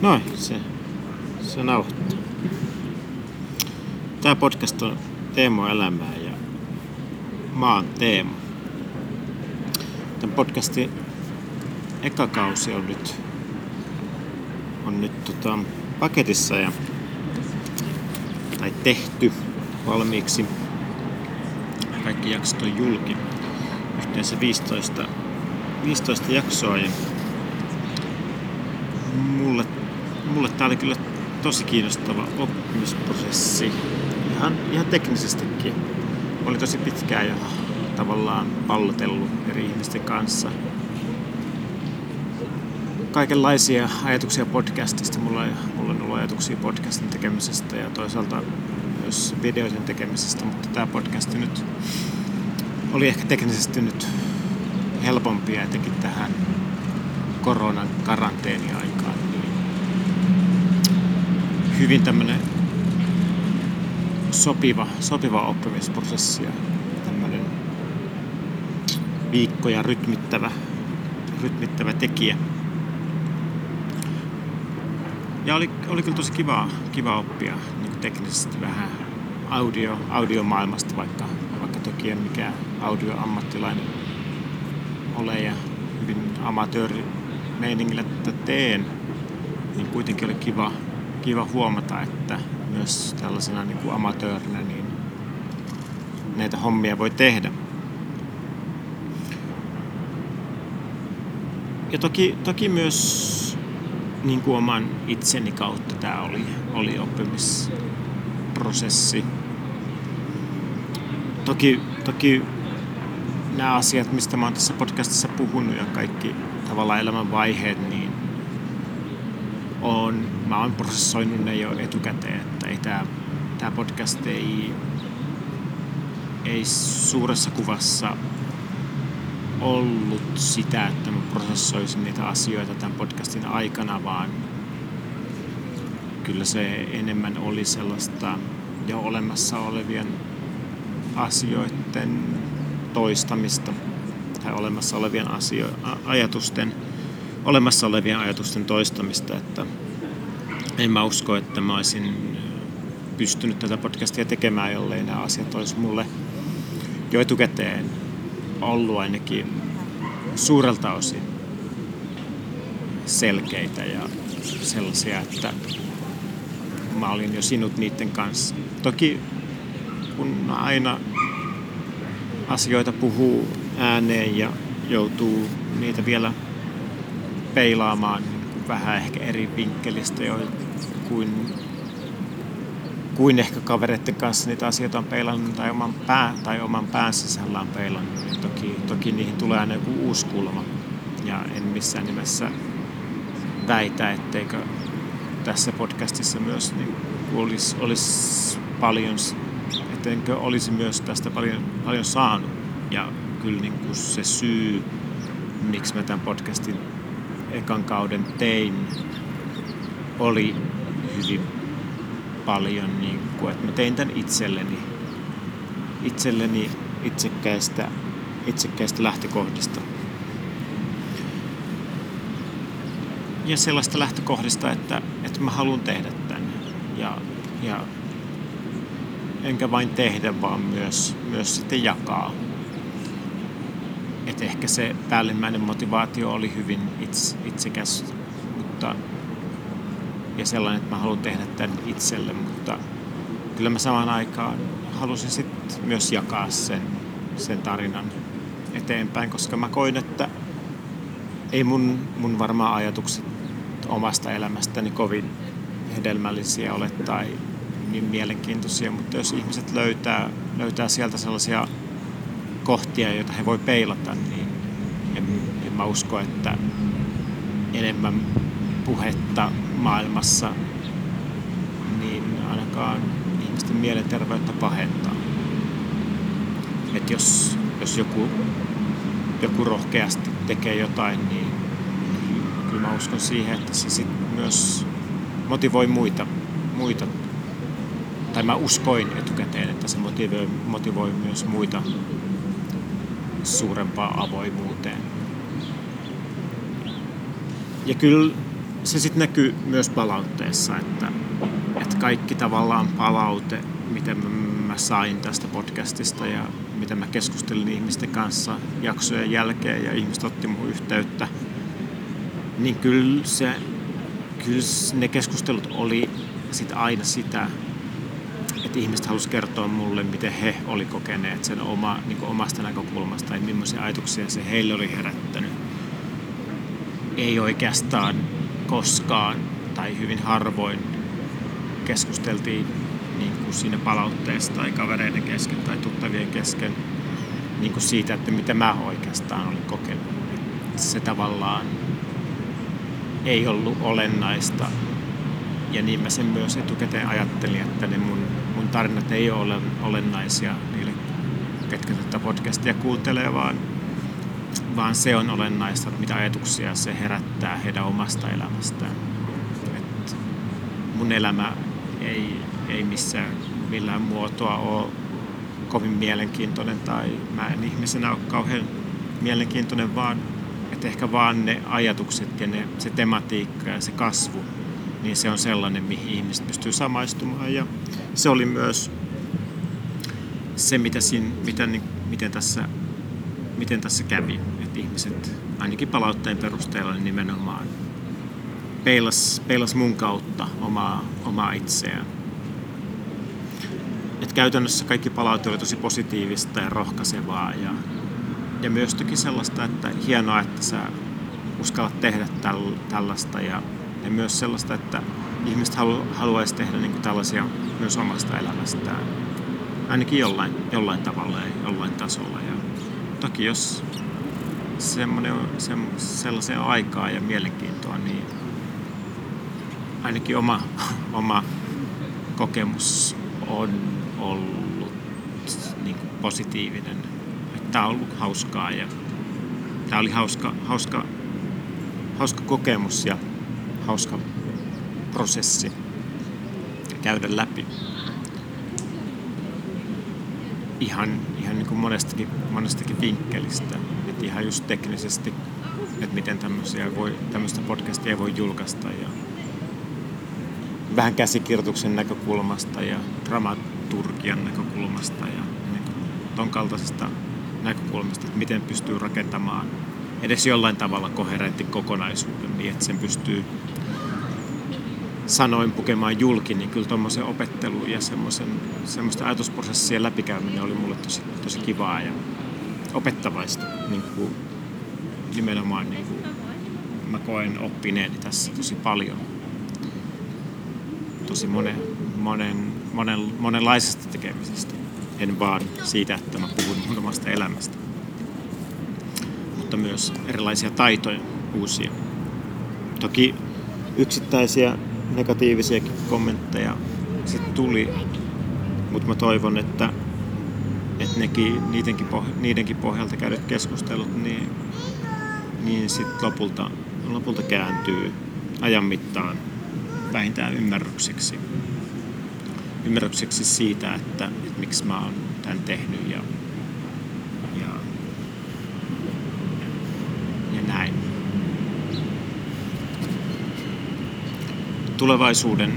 Noin, se, se nauhoittaa. Tämä podcast on Teemo elämää ja mä oon Teemo. Tämän podcastin eka kausi on nyt, on nyt tota, paketissa ja, tai tehty valmiiksi. Kaikki jaksot on julki. Yhteensä 15, 15 jaksoa ja mulle, mulle tää oli kyllä tosi kiinnostava oppimisprosessi. Ihan, ihan teknisestikin. Oli tosi pitkään jo tavallaan pallotellut eri ihmisten kanssa. Kaikenlaisia ajatuksia podcastista. Mulla, mulla on ollut ajatuksia podcastin tekemisestä ja toisaalta myös videoiden tekemisestä, mutta tämä podcast nyt oli ehkä teknisesti nyt helpompia etenkin tähän koronan karanteeniaikaan. Hyvin tämmöinen sopiva, sopiva oppimisprosessi ja tämmöinen viikkoja rytmittävä, rytmittävä tekijä. Ja oli, oli kyllä tosi kiva, kiva oppia niin teknisesti vähän audio, audiomaailmasta, vaikka, vaikka toki en mikään audioammattilainen ole ja hyvin amatööri meiningillä tätä teen, niin kuitenkin oli kiva, kiva huomata, että myös tällaisena niin kuin amatöörinä niin näitä hommia voi tehdä. Ja toki, toki myös niin kuin oman itseni kautta tämä oli, oli oppimisprosessi. Toki, toki nämä asiat, mistä mä oon tässä podcastissa puhunut ja kaikki tavallaan elämän vaiheet, niin on, mä oon prosessoinut ne jo etukäteen, että ei tämä, tämä podcast ei, ei suuressa kuvassa ollut sitä, että mä prosessoisin niitä asioita tämän podcastin aikana, vaan kyllä se enemmän oli sellaista jo olemassa olevien asioiden toistamista tai olemassa olevien asio- ajatusten, olemassa olevien ajatusten toistamista, että en mä usko, että mä olisin pystynyt tätä podcastia tekemään, jollei nämä asiat olisi mulle jo etukäteen ollut ainakin suurelta osin selkeitä ja sellaisia, että mä olin jo sinut niiden kanssa. Toki kun aina asioita puhuu ääneen ja joutuu niitä vielä peilaamaan vähän ehkä eri vinkkelistä jo kuin, kuin ehkä kavereiden kanssa niitä asioita on peilannut tai oman, pää, tai oman pään sisällä on peilannut, niin toki, toki niihin tulee aina joku uusi kulma. Ja en missään nimessä väitä, etteikö tässä podcastissa myös niin olisi, olisi paljon, ettenkö olisi myös tästä paljon, paljon saanut. Ja kyllä niin kuin se syy, miksi mä tämän podcastin ekan kauden tein, oli hyvin paljon, niin kuin, että mä tein tämän itselleni, itselleni itsekkäistä, itsekkäistä lähtökohdista. Ja sellaista lähtökohdista, että, että mä haluan tehdä tämän. Ja, ja enkä vain tehdä, vaan myös, myös sitten jakaa että ehkä se päällimmäinen motivaatio oli hyvin itse, itsekäs mutta, ja sellainen, että mä haluan tehdä tämän itselle, mutta kyllä mä samaan aikaan halusin sitten myös jakaa sen, sen tarinan eteenpäin, koska mä koin, että ei mun, mun varmaan ajatukset omasta elämästäni kovin hedelmällisiä ole tai niin mielenkiintoisia, mutta jos ihmiset löytää, löytää sieltä sellaisia kohtia, joita he voi peilata, niin en, en mä usko, että enemmän puhetta maailmassa niin ainakaan ihmisten mielenterveyttä pahentaa. Et jos, jos joku, joku rohkeasti tekee jotain, niin kyllä mä uskon siihen, että se sit myös motivoi muita, muita tai mä uskoin etukäteen, että se motivoi, motivoi myös muita suurempaan avoimuuteen. Ja kyllä se sitten näkyy myös palautteessa, että, että kaikki tavallaan palaute, miten mä sain tästä podcastista ja miten mä keskustelin ihmisten kanssa jaksojen jälkeen ja ihmiset otti mun yhteyttä, niin kyllä, se, kyllä ne keskustelut oli sit aina sitä, että ihmiset halusi kertoa mulle, miten he oli kokeneet sen oma, niin omasta näkökulmasta ja millaisia ajatuksia se heille oli herättänyt. Ei oikeastaan koskaan tai hyvin harvoin keskusteltiin niin kuin siinä palautteessa tai kavereiden kesken tai tuttavien kesken niin kuin siitä, että mitä mä oikeastaan olin kokenut. Se tavallaan ei ollut olennaista. Ja niin mä sen myös etukäteen ajattelin, että ne mun, tarinat ei ole olennaisia niille, ketkä tätä podcastia kuuntelee, vaan, vaan se on olennaista, mitä ajatuksia se herättää heidän omasta elämästään. Et mun elämä ei, ei missään millään muotoa ole kovin mielenkiintoinen tai mä en ihmisenä ole kauhean mielenkiintoinen, vaan että ehkä vaan ne ajatukset ja ne, se tematiikka ja se kasvu, niin se on sellainen, mihin ihmiset pystyy samaistumaan. Ja se oli myös se, mitä siinä, mitä, niin, miten, tässä, miten tässä kävi. Että ihmiset, ainakin palautteen perusteella, niin nimenomaan peilas, peilas mun kautta omaa, omaa itseään. Et käytännössä kaikki palaute oli tosi positiivista ja rohkaisevaa ja ja myös toki sellaista, että hienoa, että sä uskallat tehdä täl, tällaista ja, ja myös sellaista, että ihmiset halu, haluaisi tehdä niin kuin tällaisia myös omasta elämästään. Ainakin jollain, jollain tavalla ja jollain tasolla. Ja toki jos semmoinen se, sellaisen aikaa ja mielenkiintoa, niin ainakin oma, oma kokemus on ollut niin kuin positiivinen tämä on ollut hauskaa ja tämä oli hauska, hauska, hauska kokemus ja hauska prosessi käydä läpi. Ihan, ihan niin kuin monestakin, monestakin vinkkelistä. Että ihan just teknisesti, että miten voi, tämmöistä podcastia voi julkaista ja vähän käsikirjoituksen näkökulmasta ja dramaturgian näkökulmasta ja niin ton kaltaisesta näkökulmasta, että miten pystyy rakentamaan edes jollain tavalla koherentti kokonaisuuden niin, että sen pystyy sanoin pukemaan julki, niin kyllä tuommoisen opettelu ja semmoisen, semmoista ajatusprosessien läpikäyminen oli mulle tosi, tosi kivaa ja opettavaista. Niin kuin, nimenomaan niin kuin, mä koen oppineeni tässä tosi paljon. Tosi monen, monen, monen, monenlaisesta tekemisestä en vaan siitä, että mä puhun mun omasta elämästä. Mutta myös erilaisia taitoja, uusia. Toki yksittäisiä negatiivisiakin kommentteja sitten tuli, mutta mä toivon, että, että nekin, niidenkin, poh- niidenkin pohjalta käydyt keskustelut, niin, niin sitten lopulta, lopulta kääntyy ajan mittaan vähintään ymmärrykseksi. Ymmärrykseksi siitä, että, että miksi mä oon tämän tehnyt ja, ja näin. Tulevaisuuden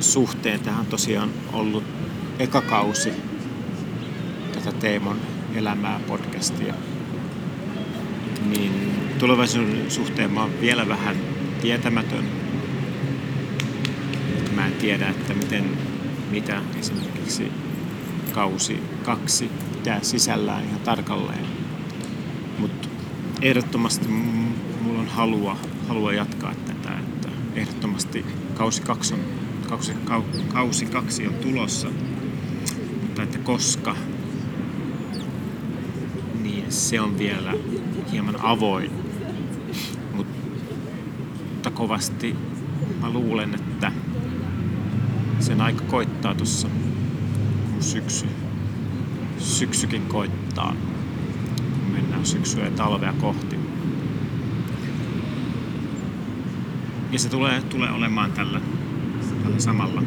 suhteen tähän on tosiaan ollut eka kausi tätä Teemon elämää podcastia. Niin tulevaisuuden suhteen mä oon vielä vähän tietämätön. Mä en tiedä, että miten mitä esimerkiksi kausi kaksi pitää sisällään ihan tarkalleen. Mutta ehdottomasti mulla on halua, halua jatkaa tätä, ehdottomasti kausi kaksi on, kausi, kausi kaksi on tulossa, mutta että koska, niin se on vielä hieman avoin. Mutta kovasti mä luulen, että sen aika koittaa tuossa, kun syksy, syksykin koittaa. Kun mennään syksyä ja talvea kohti. Ja se tulee, tulee olemaan tällä, tällä samalla,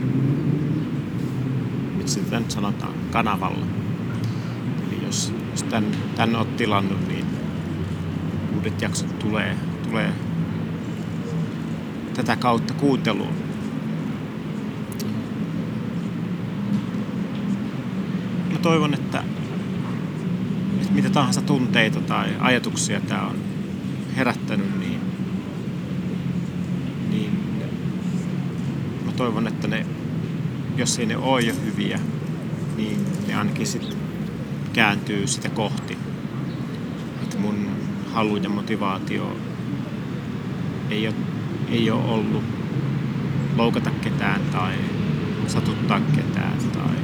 miksi sitä nyt sanotaan, kanavalla. Eli jos, jos tän, tän oot tilannut, niin uudet jaksot tulee, tulee tätä kautta kuunteluun. Mä toivon, että, että mitä tahansa tunteita tai ajatuksia tämä on herättänyt, niin mä toivon, että ne, jos ei ne ole jo hyviä, niin ne ainakin sitten kääntyy sitä kohti. Että mun halu ja motivaatio ei ole, ei ole ollut loukata ketään tai satuttaa ketään tai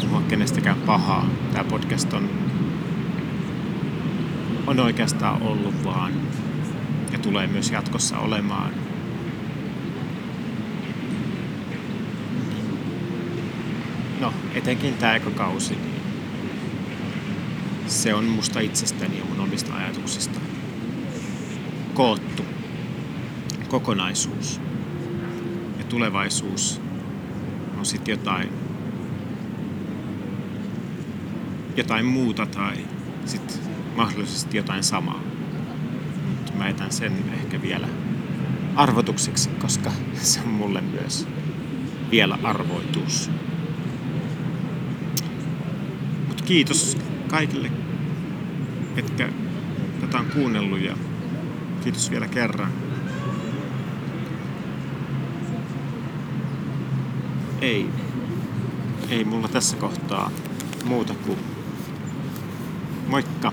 puhua kenestäkään pahaa. Tämä podcast on, on oikeastaan ollut vaan ja tulee myös jatkossa olemaan no etenkin tämä ekakausi, niin se on musta itsestäni ja mun omista ajatuksista koottu kokonaisuus. Ja tulevaisuus on sitten jotain, jotain muuta tai sitten mahdollisesti jotain samaa. Mutta mä etän sen ehkä vielä arvotukseksi, koska se on mulle myös vielä arvoitus. Kiitos kaikille, ketkä tätä on kuunnellut ja kiitos vielä kerran. Ei, ei mulla tässä kohtaa muuta kuin moikka!